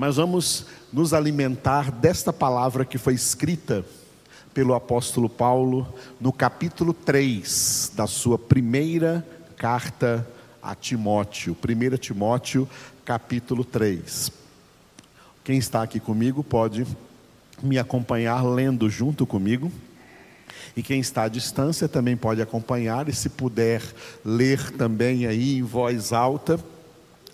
Mas vamos nos alimentar desta palavra que foi escrita pelo apóstolo Paulo no capítulo 3 da sua primeira carta a Timóteo. 1 Timóteo, capítulo 3. Quem está aqui comigo pode me acompanhar lendo junto comigo. E quem está à distância também pode acompanhar, e se puder ler também aí em voz alta,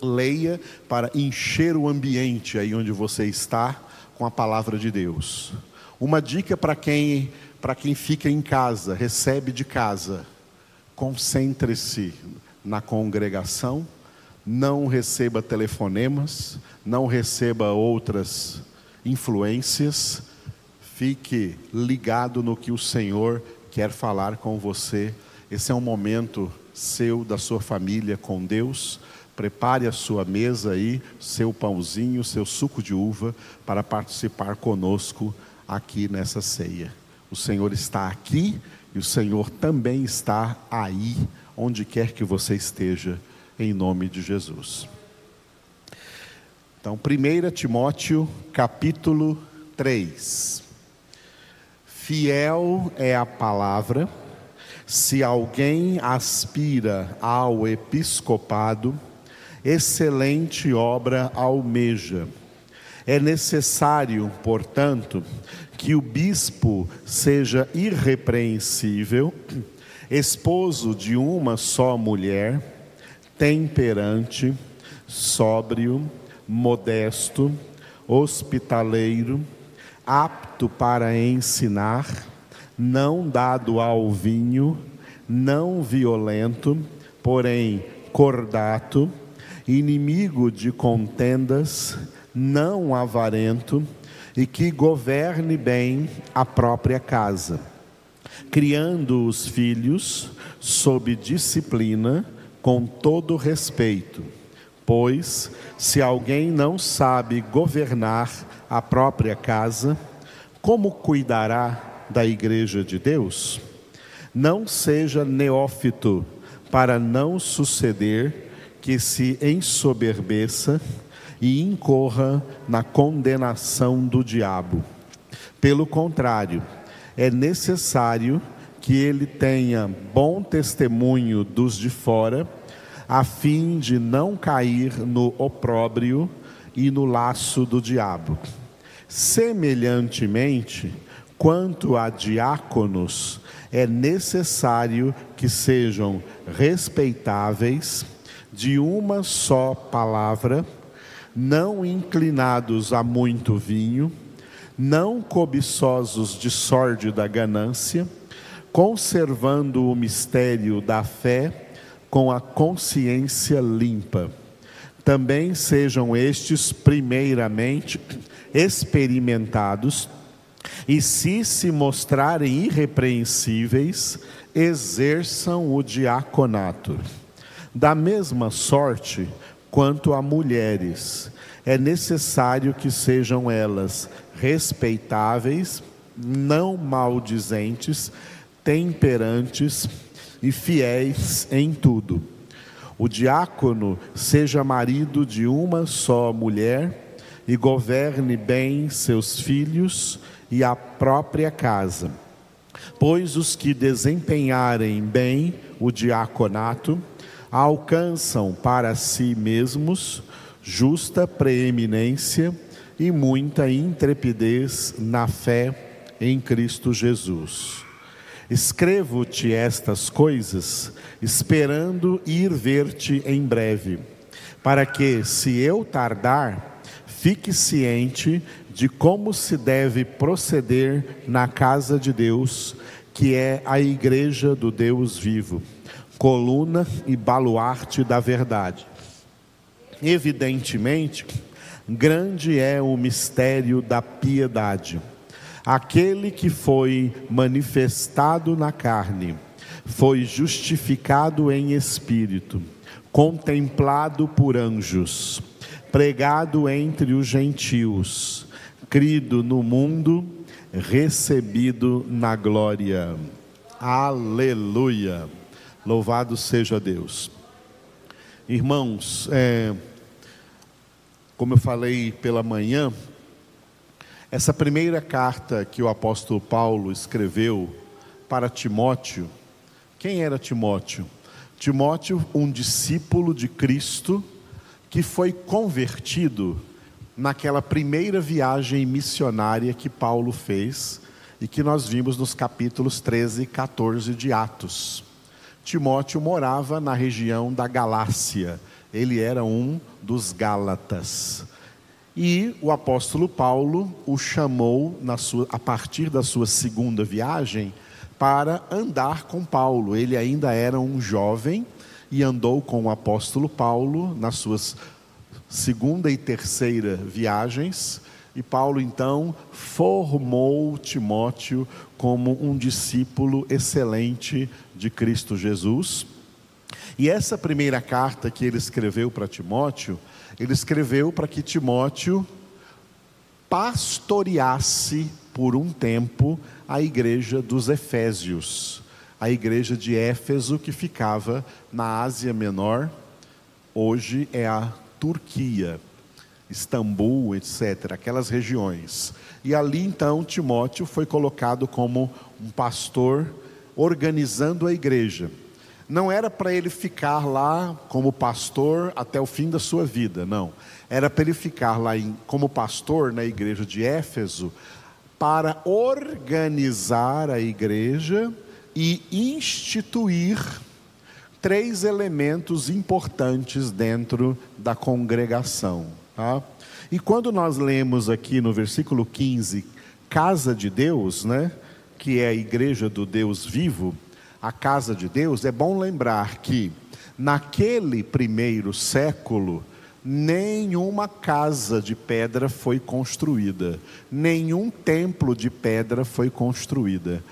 leia para encher o ambiente aí onde você está com a palavra de Deus. Uma dica para quem para quem fica em casa, recebe de casa, concentre-se na congregação, não receba telefonemas, não receba outras influências, fique ligado no que o Senhor quer falar com você. Esse é um momento seu, da sua família com Deus. Prepare a sua mesa aí, seu pãozinho, seu suco de uva, para participar conosco aqui nessa ceia. O Senhor está aqui e o Senhor também está aí, onde quer que você esteja, em nome de Jesus. Então, 1 Timóteo, capítulo 3. Fiel é a palavra, se alguém aspira ao episcopado, excelente obra almeja. É necessário, portanto, que o bispo seja irrepreensível, esposo de uma só mulher, temperante, sóbrio, modesto, hospitaleiro, apto para ensinar, não dado ao vinho, não violento, porém cordato, inimigo de contendas, não avarento, e que governe bem a própria casa, criando os filhos sob disciplina, com todo respeito. Pois, se alguém não sabe governar a própria casa, como cuidará da igreja de Deus? Não seja neófito, para não suceder que se ensoberbeça e incorra na condenação do diabo. Pelo contrário, é necessário que ele tenha bom testemunho dos de fora, a fim de não cair no opróbrio e no laço do diabo. Semelhantemente, quanto a diáconos, é necessário que sejam respeitáveis, de uma só palavra, não inclinados a muito vinho, não cobiçosos de sórdida ganância, conservando o mistério da fé com a consciência limpa. Também sejam estes, primeiramente, experimentados, e se se mostrarem irrepreensíveis, exerçam o diaconato. Da mesma sorte, quanto a mulheres, é necessário que sejam elas respeitáveis, não maldizentes, temperantes e fiéis em tudo. O diácono seja marido de uma só mulher e governe bem seus filhos e a própria casa. Pois os que desempenharem bem o diaconato, alcançam para si mesmos justa preeminência e muita intrepidez na fé em Cristo Jesus. Escrevo-te estas coisas, esperando ir ver-te em breve, para que, se eu tardar, fique ciente de como se deve proceder na casa de Deus, que é a igreja do Deus vivo coluna e baluarte da verdade. Evidentemente, grande é o mistério da piedade. Aquele que foi manifestado na carne, foi justificado em espírito, contemplado por anjos, pregado entre os gentios, crido no mundo, recebido na glória. Aleluia. Louvado seja Deus. Irmãos, é, Como eu falei pela manhã, essa primeira carta que o apóstolo Paulo escreveu para Timóteo, quem era Timóteo? Timóteo, um discípulo de Cristo que foi convertido naquela primeira viagem missionária que Paulo fez e que nós vimos nos capítulos 13 e 14 de Atos. Timóteo morava na região da Galácia, ele era um dos Gálatas. E o apóstolo Paulo o chamou, sua, a partir da sua segunda viagem, para andar com Paulo. Ele ainda era um jovem e andou com o apóstolo Paulo nas suas segunda e terceira viagens. E Paulo então formou Timóteo como um discípulo excelente de Cristo Jesus. E essa primeira carta que ele escreveu para Timóteo, ele escreveu para que Timóteo pastoreasse por um tempo a igreja dos Efésios, a igreja de Éfeso que ficava na Ásia Menor, hoje é a Turquia, Istambul, etc., aquelas regiões. E ali então Timóteo foi colocado como um pastor organizando a igreja. Não era para ele ficar lá como pastor até o fim da sua vida, não. Era para ele ficar lá em, como pastor na igreja de Éfeso para organizar a igreja e instituir três elementos importantes dentro da congregação. Tá? E quando nós lemos aqui no versículo 15, casa de Deus, né, que é a igreja do Deus vivo, a casa de Deus, é bom lembrar que naquele primeiro século, nenhuma casa de pedra foi construída, nenhum templo de pedra foi construída.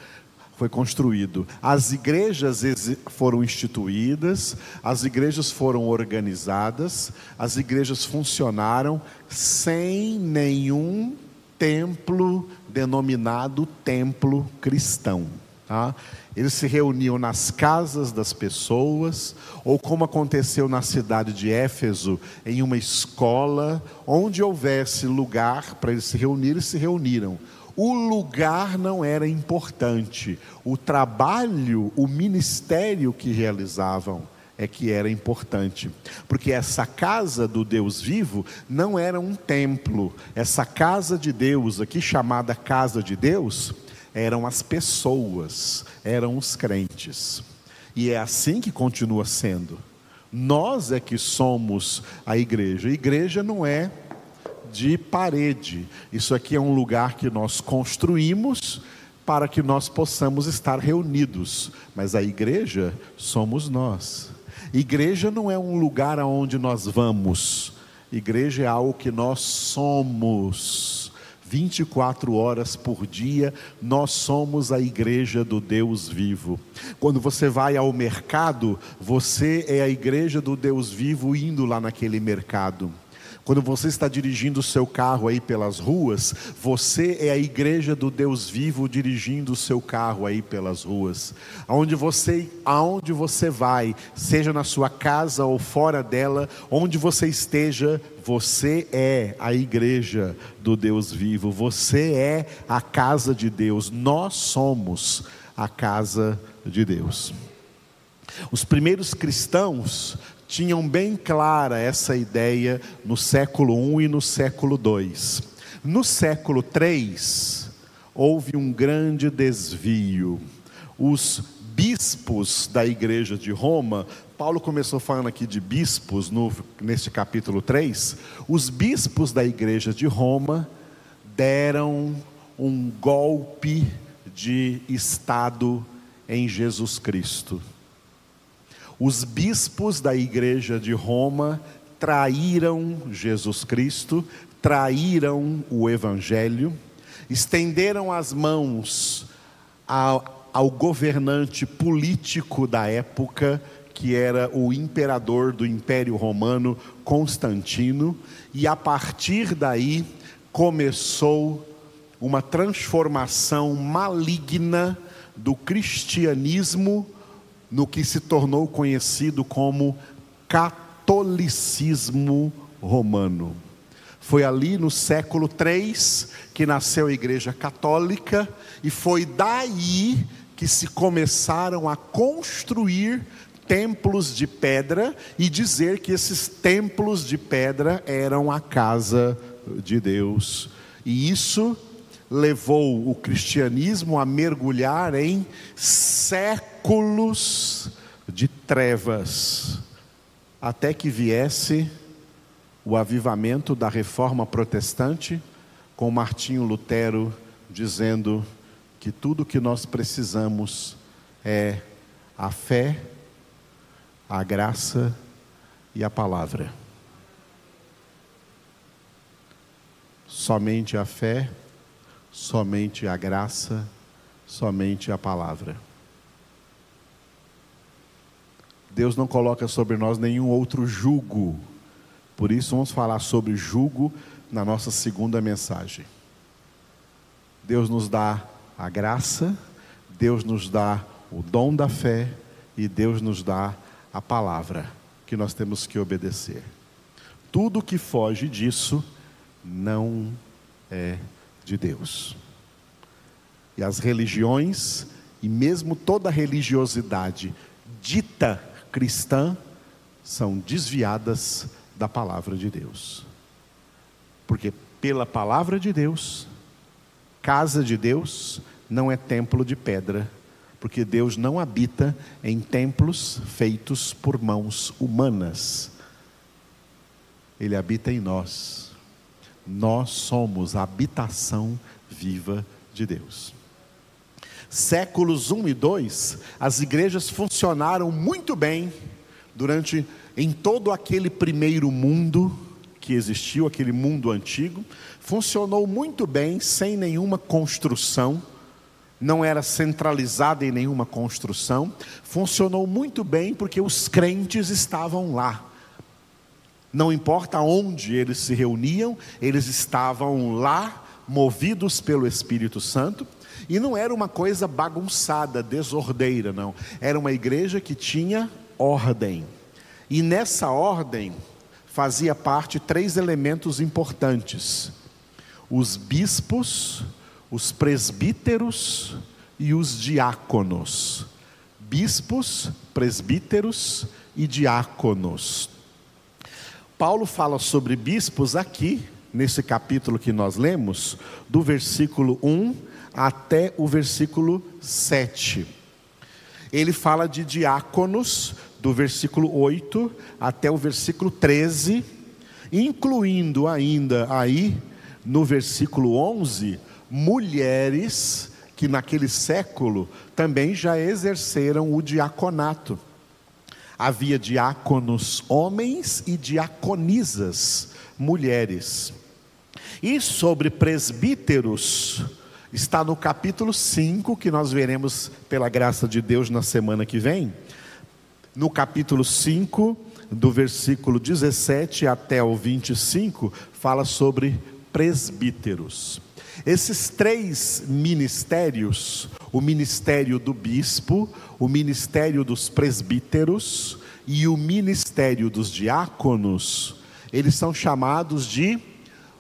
Foi construído. As igrejas foram instituídas, as igrejas foram organizadas, as igrejas funcionaram sem nenhum templo denominado templo cristão. Tá? Eles se reuniam nas casas das pessoas, ou como aconteceu na cidade de Éfeso, em uma escola, onde houvesse lugar para eles se reunirem, se reuniram. O lugar não era importante, o trabalho, o ministério que realizavam é que era importante, porque essa casa do Deus vivo não era um templo, essa casa de Deus, aqui chamada casa de Deus, eram as pessoas, eram os crentes. E é assim que continua sendo. Nós é que somos a igreja. A igreja não é de parede. Isso aqui é um lugar que nós construímos para que nós possamos estar reunidos. Mas a igreja somos nós. Igreja não é um lugar aonde nós vamos. Igreja é algo que nós somos. 24 horas por dia, nós somos a igreja do Deus vivo. Quando você vai ao mercado, você é a igreja do Deus vivo indo lá naquele mercado. Quando você está dirigindo o seu carro aí pelas ruas, você é a igreja do Deus vivo dirigindo o seu carro aí pelas ruas. Aonde você, aonde você vai, seja na sua casa ou fora dela, onde você esteja, você é a igreja do Deus vivo. Você é a casa de Deus. Nós somos a casa de Deus. Os primeiros cristãos tinham bem clara essa ideia no século I e no século II. No século III, houve um grande desvio. Os bispos da igreja de Roma, Paulo começou falando aqui de bispos no, neste capítulo 3. Os bispos da igreja de Roma deram um golpe de Estado em Jesus Cristo. Os bispos da igreja de Roma traíram Jesus Cristo, traíram o Evangelho, estenderam as mãos ao, ao governante político da época, que era o imperador do Império Romano, Constantino, e a partir daí começou uma transformação maligna do cristianismo no que se tornou conhecido como catolicismo romano. Foi ali no século III que nasceu a Igreja Católica, e foi daí que se começaram a construir templos de pedra e dizer que esses templos de pedra eram a casa de Deus. E isso levou o cristianismo a mergulhar em séculos de trevas, até que viesse o avivamento da reforma protestante, com Martinho Lutero dizendo que tudo que nós precisamos é a fé, a graça e a palavra. Somente a fé, somente a graça, somente a palavra. Deus não coloca sobre nós nenhum outro jugo. Por isso vamos falar sobre jugo na nossa segunda mensagem. Deus nos dá a graça, Deus nos dá o dom da fé e Deus nos dá a palavra que nós temos que obedecer. Tudo que foge disso não é de Deus. E as religiões, e mesmo toda religiosidade dita cristã, são desviadas da palavra de Deus. Porque pela palavra de Deus, casa de Deus não é templo de pedra, porque Deus não habita em templos feitos por mãos humanas. Ele habita em nós. Nós somos a habitação viva de Deus. Séculos 1 e 2, as igrejas funcionaram muito bem durante em todo aquele primeiro mundo que existiu, aquele mundo antigo, funcionou muito bem sem nenhuma construção não era centralizada em nenhuma construção, funcionou muito bem porque os crentes estavam lá. Não importa onde eles se reuniam, eles estavam lá, movidos pelo Espírito Santo, e não era uma coisa bagunçada, desordeira, não. Era uma igreja que tinha ordem. E nessa ordem fazia parte três elementos importantes: os bispos, os presbíteros e os diáconos. Bispos, presbíteros e diáconos. Paulo fala sobre bispos aqui, nesse capítulo que nós lemos, do versículo 1 até o versículo 7. Ele fala de diáconos, do versículo 8 até o versículo 13, incluindo ainda aí, no versículo 11, mulheres que naquele século também já exerceram o diaconato. Havia diáconos homens e diaconisas mulheres. E sobre presbíteros, está no capítulo 5, que nós veremos pela graça de Deus na semana que vem. No capítulo 5, do versículo 17 até o 25, fala sobre presbíteros. Esses três ministérios, o ministério do bispo, o ministério dos presbíteros e o ministério dos diáconos, eles são chamados de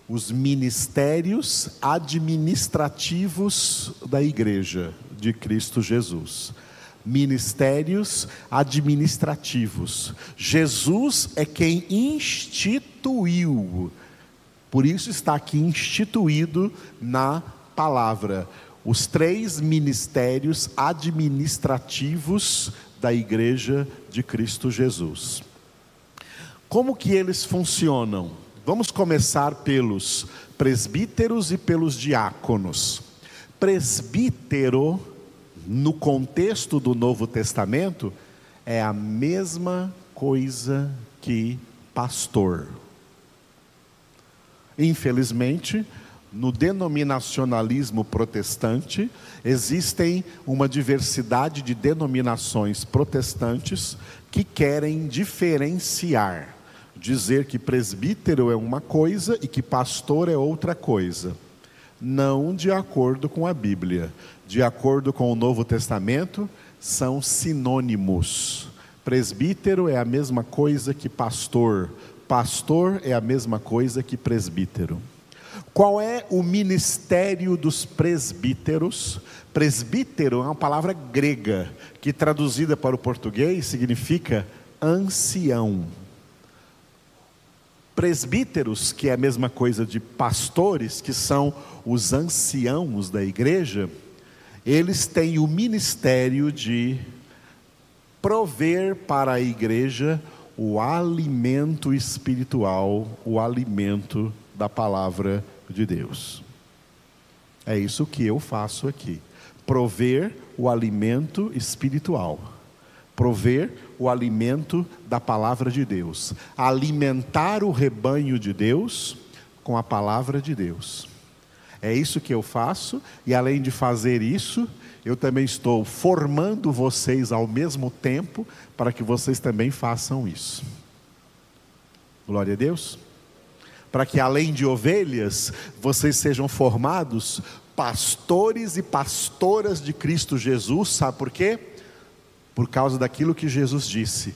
os ministérios administrativos da igreja de Cristo Jesus. Ministérios administrativos. Jesus é quem instituiu por isso está aqui instituído na palavra os três ministérios administrativos da igreja de Cristo Jesus. Como que eles funcionam? Vamos começar pelos presbíteros e pelos diáconos. Presbítero, no contexto do Novo Testamento, é a mesma coisa que pastor. Infelizmente, no denominacionalismo protestante, existem uma diversidade de denominações protestantes que querem diferenciar, dizer que presbítero é uma coisa e que pastor é outra coisa. Não de acordo com a Bíblia, de acordo com o Novo Testamento, são sinônimos. Presbítero é a mesma coisa que pastor, pastor é a mesma coisa que presbítero. Qual é o ministério dos presbíteros? Presbítero é uma palavra grega que traduzida para o português significa ancião. Presbíteros, que é a mesma coisa de pastores, que são os anciãos da igreja, eles têm o ministério de prover para a igreja o alimento espiritual, o alimento da palavra de Deus. É isso que eu faço aqui. Prover o alimento espiritual. Prover o alimento da palavra de Deus. Alimentar o rebanho de Deus com a palavra de Deus. É isso que eu faço, e além de fazer isso, eu também estou formando vocês ao mesmo tempo para que vocês também façam isso. Glória a Deus. Para que além de ovelhas, vocês sejam formados pastores e pastoras de Cristo Jesus, sabe por quê? Por causa daquilo que Jesus disse: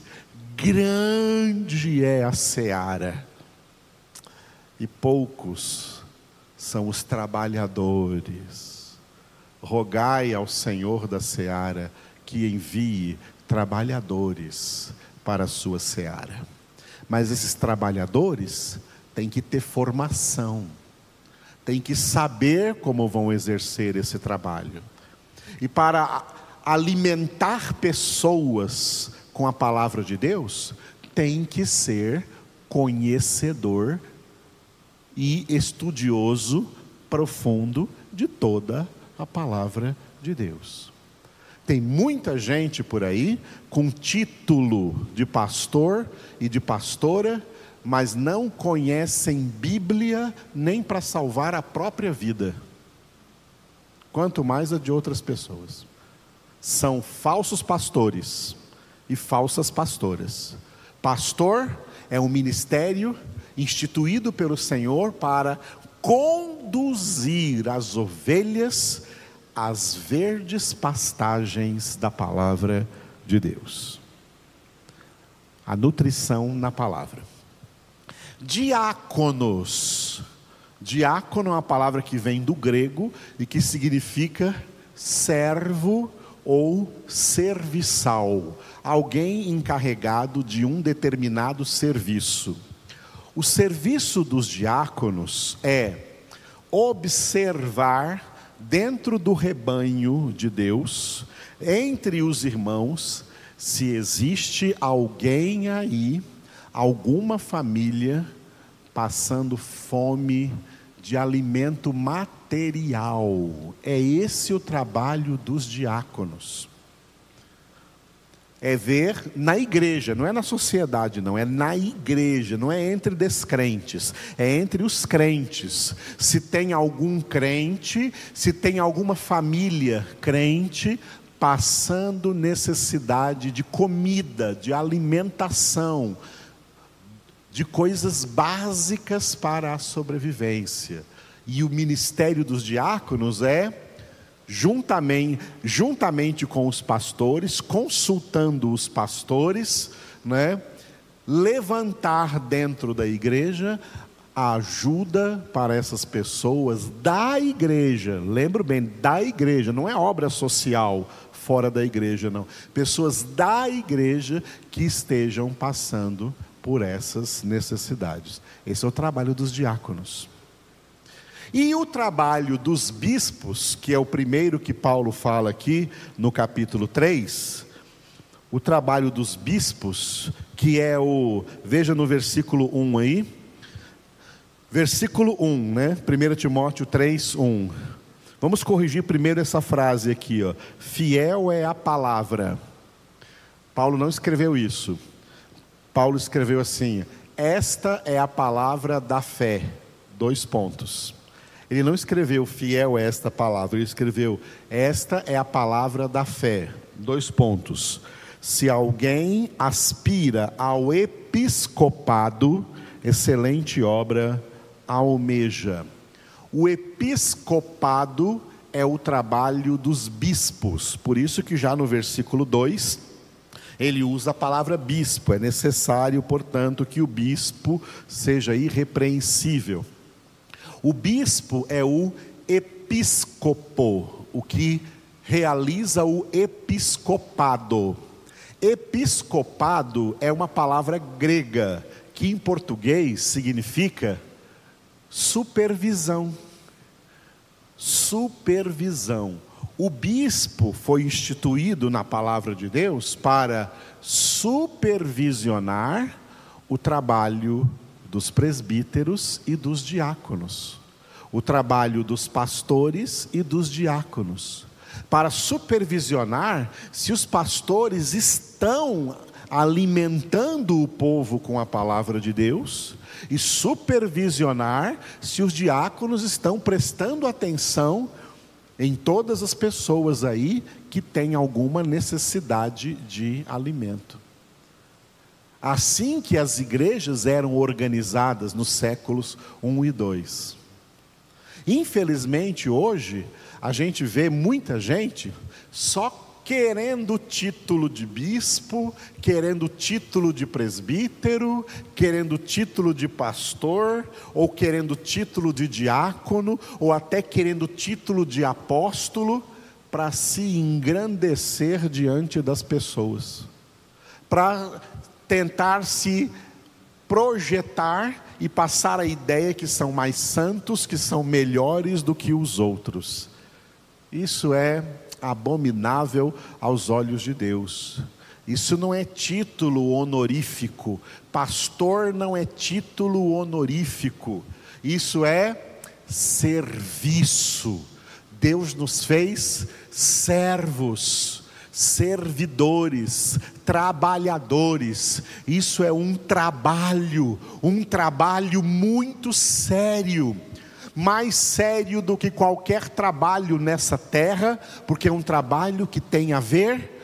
grande é a seara, e poucos são os trabalhadores rogai ao Senhor da seara que envie trabalhadores para a sua seara. Mas esses trabalhadores têm que ter formação, têm que saber como vão exercer esse trabalho. E para alimentar pessoas com a palavra de Deus, tem que ser conhecedor e estudioso profundo de toda a palavra de Deus. Tem muita gente por aí com título de pastor e de pastora, mas não conhecem Bíblia nem para salvar a própria vida, quanto mais a de outras pessoas. São falsos pastores e falsas pastoras. Pastor é um ministério instituído pelo Senhor para conduzir as ovelhas às verdes pastagens da palavra de Deus. A nutrição na palavra. Diáconos. Diácono é uma palavra que vem do grego e que significa servo ou serviçal, alguém encarregado de um determinado serviço. O serviço dos diáconos é observar dentro do rebanho de Deus, entre os irmãos, se existe alguém aí, alguma família passando fome de alimento material. É esse o trabalho dos diáconos é ver na igreja, não é na sociedade, não, é na igreja, não é entre descrentes, é entre os crentes. Se tem algum crente, se tem alguma família crente passando necessidade de comida, de alimentação, de coisas básicas para a sobrevivência. E o ministério dos diáconos é juntamente, juntamente com os pastores, consultando os pastores, né, levantar dentro da igreja a ajuda para essas pessoas da igreja. Lembro bem, da igreja, não é obra social fora da igreja, não. Pessoas da igreja que estejam passando por essas necessidades. Esse é o trabalho dos diáconos. E o trabalho dos bispos, que é o primeiro que Paulo fala aqui no capítulo 3, o trabalho dos bispos, que é o, veja no versículo 1 aí, versículo 1, né? 1 Timóteo 3, 1. Vamos corrigir primeiro essa frase aqui, ó. Fiel é a palavra. Paulo não escreveu isso. Paulo escreveu assim: Esta é a palavra da fé. Dois pontos. Ele não escreveu fiel esta palavra, ele escreveu esta é a palavra da fé. Dois pontos. Se alguém aspira ao episcopado, excelente obra almeja. O episcopado é o trabalho dos bispos. Por isso que já no versículo 2, Ele usa a palavra bispo. É necessário, portanto, que o bispo seja irrepreensível. O bispo é o episcopo, o que realiza o episcopado. Episcopado é uma palavra grega que em português significa supervisão. Supervisão. O bispo foi instituído na palavra de Deus para supervisionar o trabalho dos presbíteros e dos diáconos, o trabalho dos pastores e dos diáconos, para supervisionar se os pastores estão alimentando o povo com a palavra de Deus e supervisionar se os diáconos estão prestando atenção em todas as pessoas aí que têm alguma necessidade de alimento. Assim que as igrejas eram organizadas nos séculos 1 e 2. Infelizmente, hoje, a gente vê muita gente só querendo título de bispo, querendo título de presbítero, querendo título de pastor, ou querendo título de diácono, ou até querendo título de apóstolo, para se engrandecer diante das pessoas, para tentar se projetar e passar a ideia que são mais santos, que são melhores do que os outros. Isso é abominável aos olhos de Deus. Isso não é título honorífico. Pastor não é título honorífico. Isso é serviço. Deus nos fez servos, servidores, trabalhadores. Isso é um trabalho, um trabalho muito sério mais sério do que qualquer trabalho nessa terra, porque é um trabalho que tem a ver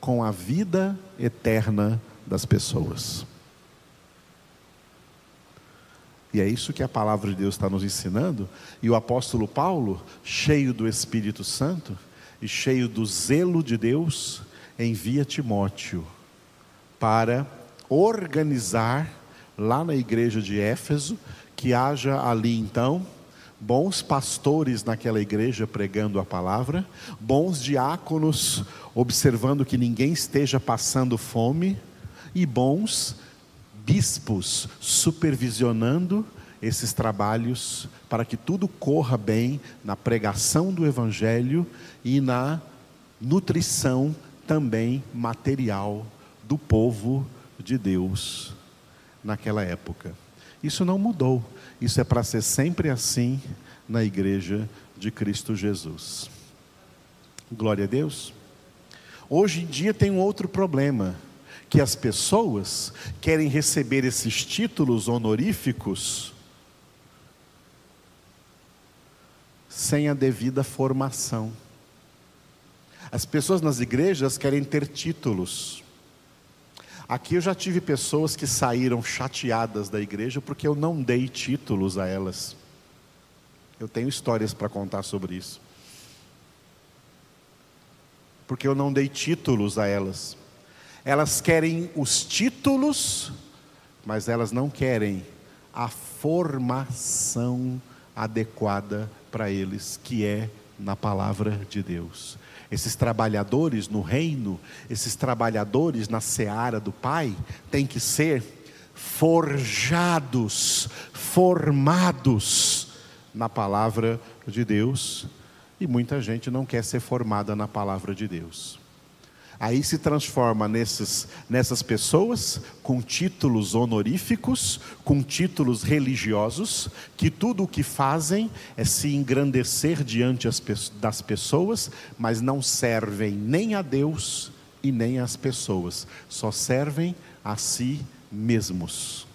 com a vida eterna das pessoas. E é isso que a palavra de Deus está nos ensinando, e o apóstolo Paulo, cheio do Espírito Santo e cheio do zelo de Deus, envia Timóteo para organizar lá na igreja de Éfeso que haja ali então bons pastores naquela igreja pregando a palavra, bons diáconos observando que ninguém esteja passando fome, e bons bispos supervisionando esses trabalhos para que tudo corra bem na pregação do Evangelho e na nutrição também material do povo de Deus naquela época. Isso não mudou. Isso é para ser sempre assim na igreja de Cristo Jesus. Glória a Deus. Hoje em dia tem um outro problema, que as pessoas querem receber esses títulos honoríficos sem a devida formação. As pessoas nas igrejas querem ter títulos, Aqui eu já tive pessoas que saíram chateadas da igreja porque eu não dei títulos a elas. Eu tenho histórias para contar sobre isso. Porque eu não dei títulos a elas. Elas querem os títulos, mas elas não querem a formação adequada para eles, que é na palavra de Deus esses trabalhadores no reino, esses trabalhadores na seara do Pai, têm que ser forjados, formados na palavra de Deus, e muita gente não quer ser formada na palavra de Deus. Aí se transforma nesses, nessas pessoas com títulos honoríficos, com títulos religiosos, que tudo o que fazem é se engrandecer diante das pessoas, mas não servem nem a Deus e nem às pessoas, só servem a si mesmos.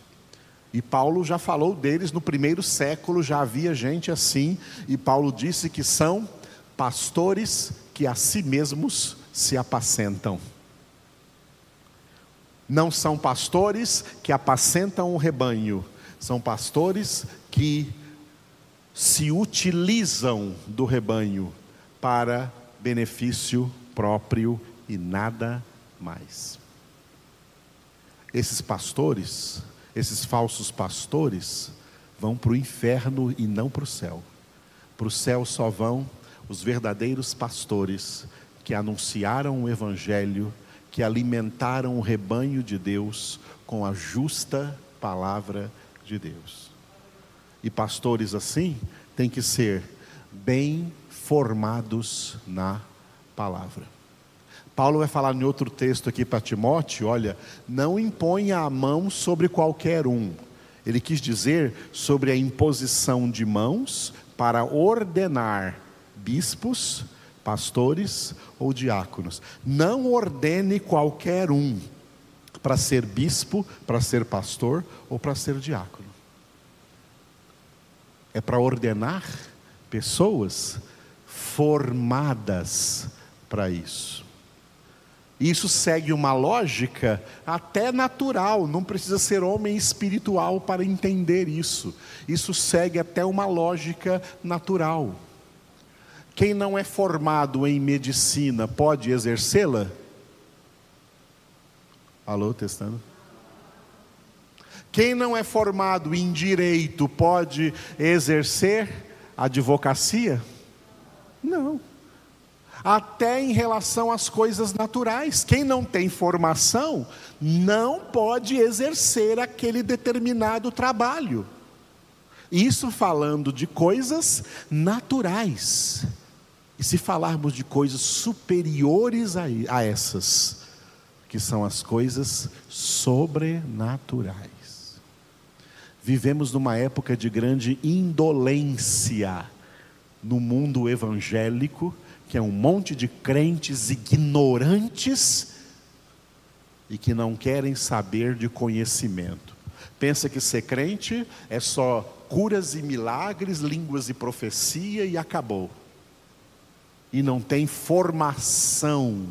E Paulo já falou deles no primeiro século, já havia gente assim, e Paulo disse que são pastores que a si mesmos se apacentam. Não são pastores que apacentam o rebanho, são pastores que se utilizam do rebanho para benefício próprio e nada mais. esses pastores, esses falsos pastores, vão para o inferno e não para o céu. Para o céu só vão os verdadeiros pastores que anunciaram o Evangelho, que alimentaram o rebanho de Deus com a justa palavra de Deus. E pastores assim têm que ser bem formados na palavra. Paulo vai falar em outro texto aqui para Timóteo: olha, não imponha a mão sobre qualquer um. Ele quis dizer sobre a imposição de mãos para ordenar bispos, pastores ou diáconos. Não ordene qualquer um para ser bispo, para ser pastor ou para ser diácono. É para ordenar pessoas formadas para isso. Isso segue uma lógica até natural, não precisa ser homem espiritual para entender isso. Isso segue até uma lógica natural. Quem não é formado em medicina pode exercê-la? Alô, testando? Quem não é formado em direito pode exercer advocacia? Não até em relação às coisas naturais. Quem não tem formação não pode exercer aquele determinado trabalho. Isso falando de coisas naturais. E se falarmos de coisas superiores a, a essas, que são as coisas sobrenaturais. Vivemos numa época de grande indolência no mundo evangélico que é um monte de crentes ignorantes e que não querem saber de conhecimento. Pensa que ser crente é só curas e milagres, línguas e profecia e acabou. E não tem formação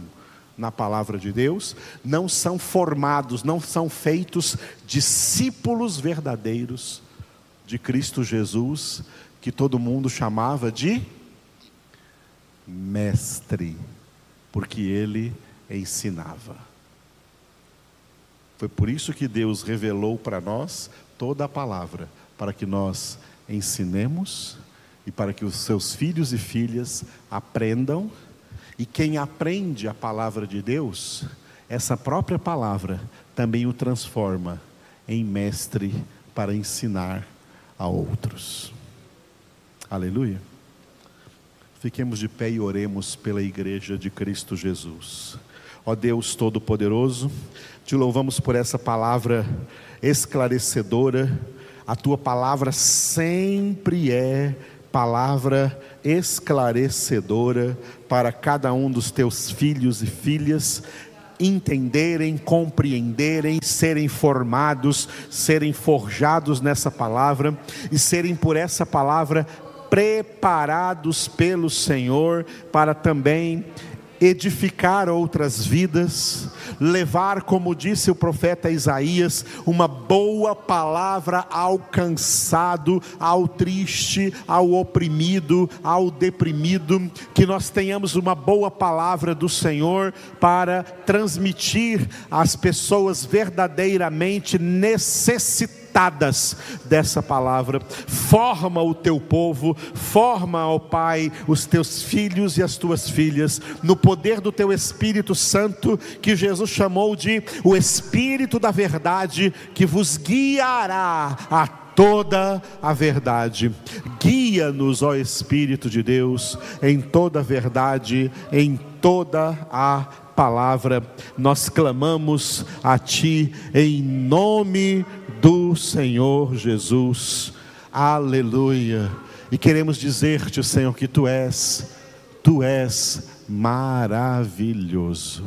na palavra de Deus, não são formados, não são feitos discípulos verdadeiros de Cristo Jesus, que todo mundo chamava de mestre, porque ele ensinava. Foi por isso que Deus revelou para nós toda a palavra, para que nós ensinemos e para que os seus filhos e filhas aprendam. E quem aprende a palavra de Deus, essa própria palavra também o transforma em mestre para ensinar a outros. Aleluia. Fiquemos de pé e oremos pela igreja de Cristo Jesus. Ó Deus Todo-Poderoso, te louvamos por essa palavra esclarecedora. A tua palavra sempre é palavra esclarecedora para cada um dos teus filhos e filhas entenderem, compreenderem, serem formados, serem forjados nessa palavra e serem por essa palavra preparados pelo Senhor para também edificar outras vidas, levar, como disse o profeta Isaías, uma boa palavra ao cansado, ao triste, ao oprimido, ao deprimido, que nós tenhamos uma boa palavra do Senhor para transmitir às pessoas verdadeiramente necessitadas dessa palavra. Forma o teu povo, forma, ó Pai, os teus filhos e as tuas filhas, no poder do teu Espírito Santo, que Jesus chamou de o Espírito da Verdade, que vos guiará a toda a verdade. Guia-nos, ó Espírito de Deus, em toda a verdade, em toda a palavra. Nós clamamos a Ti em nome do Senhor Jesus. Aleluia. E queremos dizer-te, Senhor, que tu és, tu és maravilhoso.